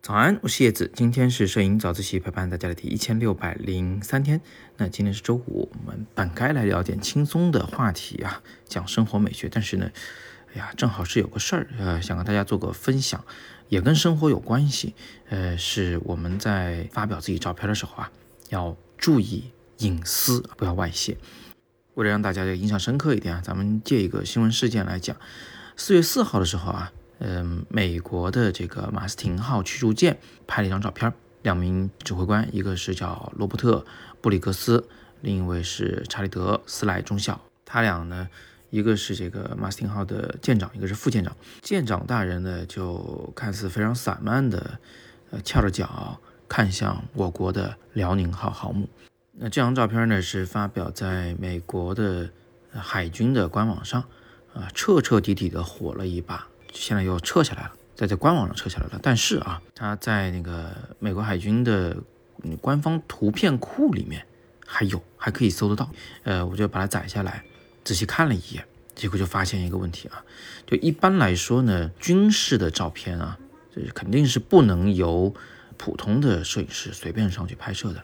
早安，我是叶子，今天是摄影早自习陪伴大家的第一千六百零三天。那今天是周五，我们本该来聊点轻松的话题啊，讲生活美学。但是呢，哎呀，正好是有个事儿，呃，想跟大家做个分享，也跟生活有关系。呃，是我们在发表自己照片的时候啊，要注意隐私，不要外泄。为了让大家印象深刻一点啊，咱们借一个新闻事件来讲。四月四号的时候啊。嗯，美国的这个马斯廷号驱逐舰拍了一张照片，两名指挥官，一个是叫罗伯特·布里格斯，另一位是查理德·斯莱中校。他俩呢，一个是这个马斯廷号的舰长，一个是副舰长。舰长大人呢，就看似非常散漫的，呃，翘着脚看向我国的辽宁号航母。那这张照片呢，是发表在美国的海军的官网上，啊，彻彻底底的火了一把。现在又撤下来了，在在官网上撤下来了。但是啊，它在那个美国海军的官方图片库里面还有，还可以搜得到。呃，我就把它载下来，仔细看了一眼，结果就发现一个问题啊。就一般来说呢，军事的照片啊，这肯定是不能由普通的摄影师随便上去拍摄的。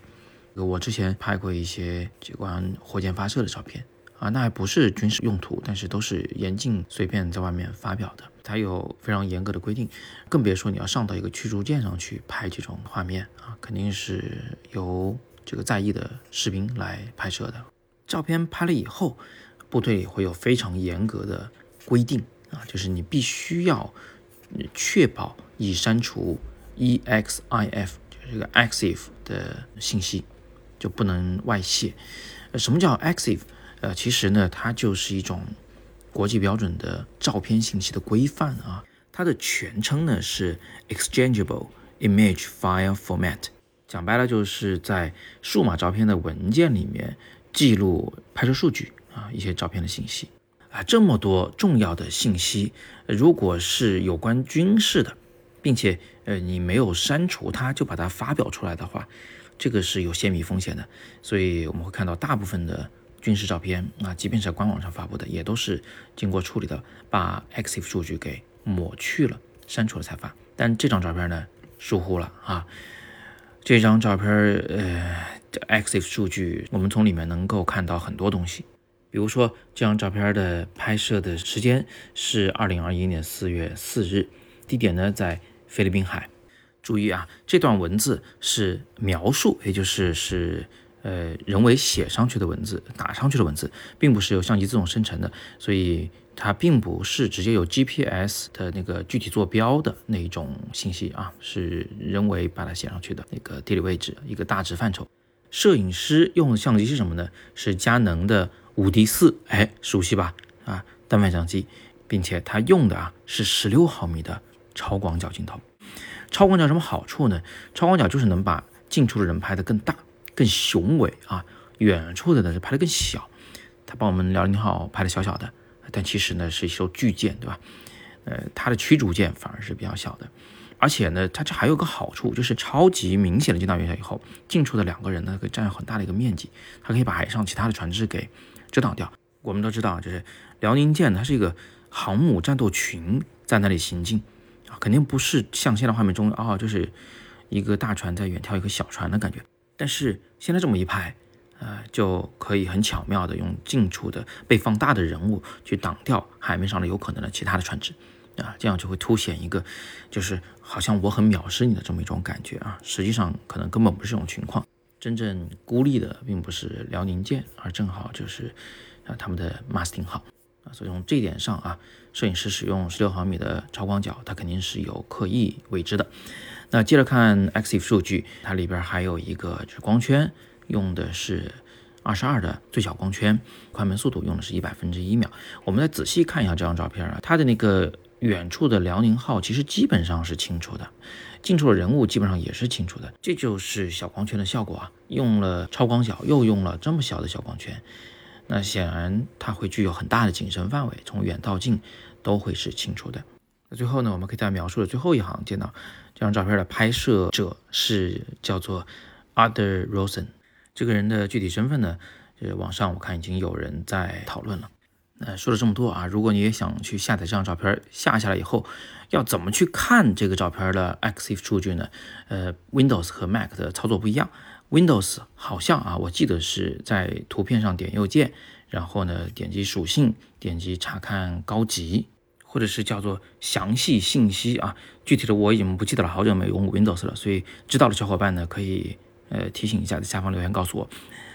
我之前拍过一些有关火箭发射的照片啊，那还不是军事用途，但是都是严禁随便在外面发表的。它有非常严格的规定，更别说你要上到一个驱逐舰上去拍这种画面啊，肯定是由这个在役的士兵来拍摄的。照片拍了以后，部队里会有非常严格的规定啊，就是你必须要确保已删除 EXIF，就是这个 EXIF 的信息，就不能外泄。什么叫 EXIF？呃，其实呢，它就是一种。国际标准的照片信息的规范啊，它的全称呢是 Exchangeable Image File Format，讲白了就是在数码照片的文件里面记录拍摄数据啊，一些照片的信息啊，这么多重要的信息，如果是有关军事的，并且呃你没有删除它就把它发表出来的话，这个是有泄密风险的，所以我们会看到大部分的。军事照片啊，即便是在官网上发布的，也都是经过处理的，把 EXIF 数据给抹去了、删除了才发。但这张照片呢，疏忽了啊！这张照片，呃，EXIF 数据，我们从里面能够看到很多东西。比如说，这张照片的拍摄的时间是二零二一年四月四日，地点呢在菲律宾海。注意啊，这段文字是描述，也就是是。呃，人为写上去的文字，打上去的文字，并不是由相机自动生成的，所以它并不是直接有 GPS 的那个具体坐标的那一种信息啊，是人为把它写上去的那个地理位置一个大致范畴。摄影师用的相机是什么呢？是佳能的五 D 四，哎，熟悉吧？啊，单反相机，并且它用的啊是十六毫米的超广角镜头。超广角什么好处呢？超广角就是能把近处的人拍得更大。更雄伟啊，远处的呢是拍的更小，他帮我们辽宁号拍的小小的，但其实呢是一艘巨舰，对吧？呃，它的驱逐舰反而是比较小的，而且呢，它这还有个好处，就是超级明显的近大远小以后，近处的两个人呢可以占有很大的一个面积，它可以把海上其他的船只给遮挡掉。我们都知道，就是辽宁舰它是一个航母战斗群在那里行进啊，肯定不是像现在画面中啊，就是一个大船在远眺一个小船的感觉。但是现在这么一拍，呃，就可以很巧妙的用近处的被放大的人物去挡掉海面上的有可能的其他的船只，啊，这样就会凸显一个，就是好像我很藐视你的这么一种感觉啊。实际上可能根本不是这种情况，真正孤立的并不是辽宁舰，而正好就是啊他们的马斯廷号所以从这一点上啊，摄影师使用十六毫米的超广角，它肯定是有刻意为之的。那接着看 EXIF 数据，它里边还有一个就是光圈，用的是二十二的最小光圈，快门速度用的是一百分之一秒。我们再仔细看一下这张照片啊，它的那个远处的辽宁号其实基本上是清楚的，近处的人物基本上也是清楚的，这就是小光圈的效果啊。用了超广角，又用了这么小的小光圈，那显然它会具有很大的景深范围，从远到近都会是清楚的。那最后呢，我们可以在描述的最后一行见到这张照片的拍摄者是叫做 Other Rosen，这个人的具体身份呢，呃网上我看已经有人在讨论了。那说了这么多啊，如果你也想去下载这张照片，下下来以后要怎么去看这个照片的 EXIF 数据呢？呃，Windows 和 Mac 的操作不一样。Windows 好像啊，我记得是在图片上点右键，然后呢点击属性，点击查看高级，或者是叫做详细信息啊。具体的我已经不记得了，好久没用 Windows 了，所以知道的小伙伴呢可以呃提醒一下，在下方留言告诉我。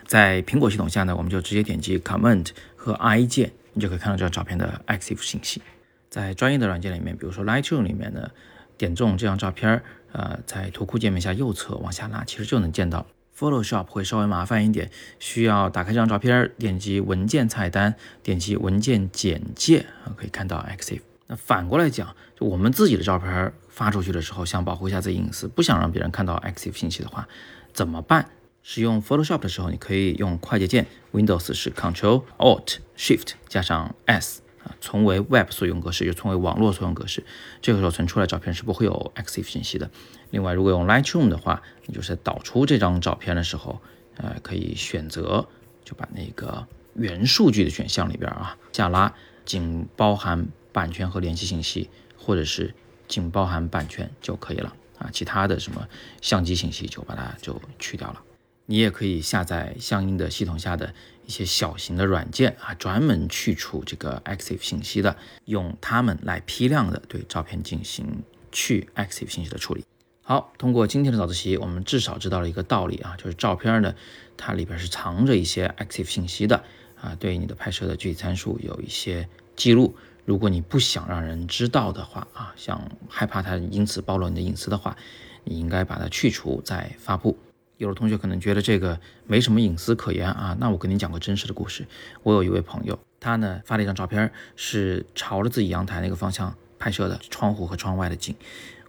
在苹果系统下呢，我们就直接点击 Command 和 I 键，你就可以看到这张照片的 EXIF 信息。在专业的软件里面，比如说 Lightroom 里面呢，点中这张照片，呃，在图库界面下右侧往下拉，其实就能见到。Photoshop 会稍微麻烦一点，需要打开这张照片，点击文件菜单，点击文件简介，可以看到 EXIF。那反过来讲，就我们自己的照片发出去的时候，想保护一下自己隐私，不想让别人看到 EXIF 信息的话，怎么办？使用 Photoshop 的时候，你可以用快捷键，Windows 是 Control Alt Shift 加上 S。啊，存为 Web 所用格式，又存为网络所用格式。这个时候存出来照片是不会有 EXIF 信息的。另外，如果用 Lightroom 的话，你就是导出这张照片的时候，呃，可以选择就把那个原数据的选项里边啊下拉，仅包含版权和联系信息，或者是仅包含版权就可以了啊。其他的什么相机信息就把它就去掉了。你也可以下载相应的系统下的一些小型的软件啊，专门去除这个 EXIF 信息的，用它们来批量的对照片进行去 EXIF 信息的处理。好，通过今天的早自习，我们至少知道了一个道理啊，就是照片呢，它里边是藏着一些 EXIF 信息的啊，对你的拍摄的具体参数有一些记录。如果你不想让人知道的话啊，想害怕它因此暴露你的隐私的话，你应该把它去除再发布。有的同学可能觉得这个没什么隐私可言啊，那我跟你讲个真实的故事。我有一位朋友，他呢发了一张照片，是朝着自己阳台那个方向拍摄的，窗户和窗外的景。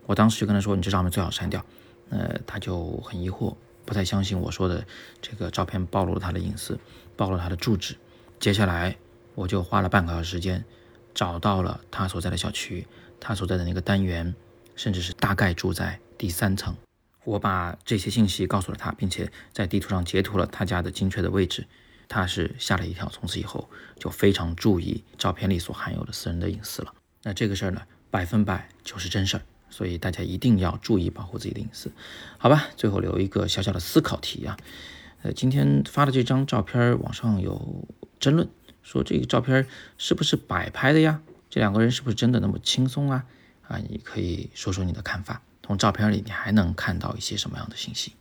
我当时就跟他说：“你这照片最好删掉。”呃，他就很疑惑，不太相信我说的这个照片暴露了他的隐私，暴露了他的住址。接下来我就花了半个小时时间，找到了他所在的小区，他所在的那个单元，甚至是大概住在第三层。我把这些信息告诉了他，并且在地图上截图了他家的精确的位置，他是吓了一跳，从此以后就非常注意照片里所含有的私人的隐私了。那这个事儿呢，百分百就是真事儿，所以大家一定要注意保护自己的隐私，好吧？最后留一个小小的思考题啊，呃，今天发的这张照片，网上有争论，说这个照片是不是摆拍的呀？这两个人是不是真的那么轻松啊？啊，你可以说说你的看法。从照片里你还能看到一些什么样的信息？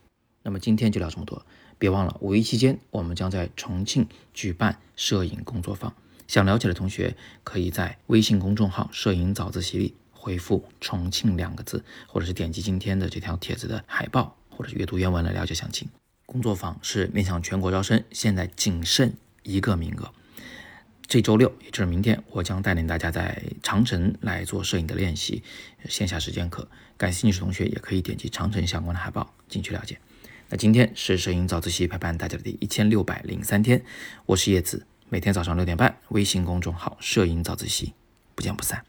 那么今天就聊这么多，别忘了五一期间我们将在重庆举办摄影工作坊，想了解的同学可以在微信公众号“摄影早自习”里回复“重庆”两个字，或者是点击今天的这条帖子的海报，或者是阅读原文来了解详情。工作坊是面向全国招生，现在仅剩一个名额。这周六，也就是明天，我将带领大家在长城来做摄影的练习，线下实践课。感兴趣的同学也可以点击长城相关的海报进去了解。那今天是摄影早自习陪伴大家的第一千六百零三天，我是叶子，每天早上六点半，微信公众号“摄影早自习”，不见不散。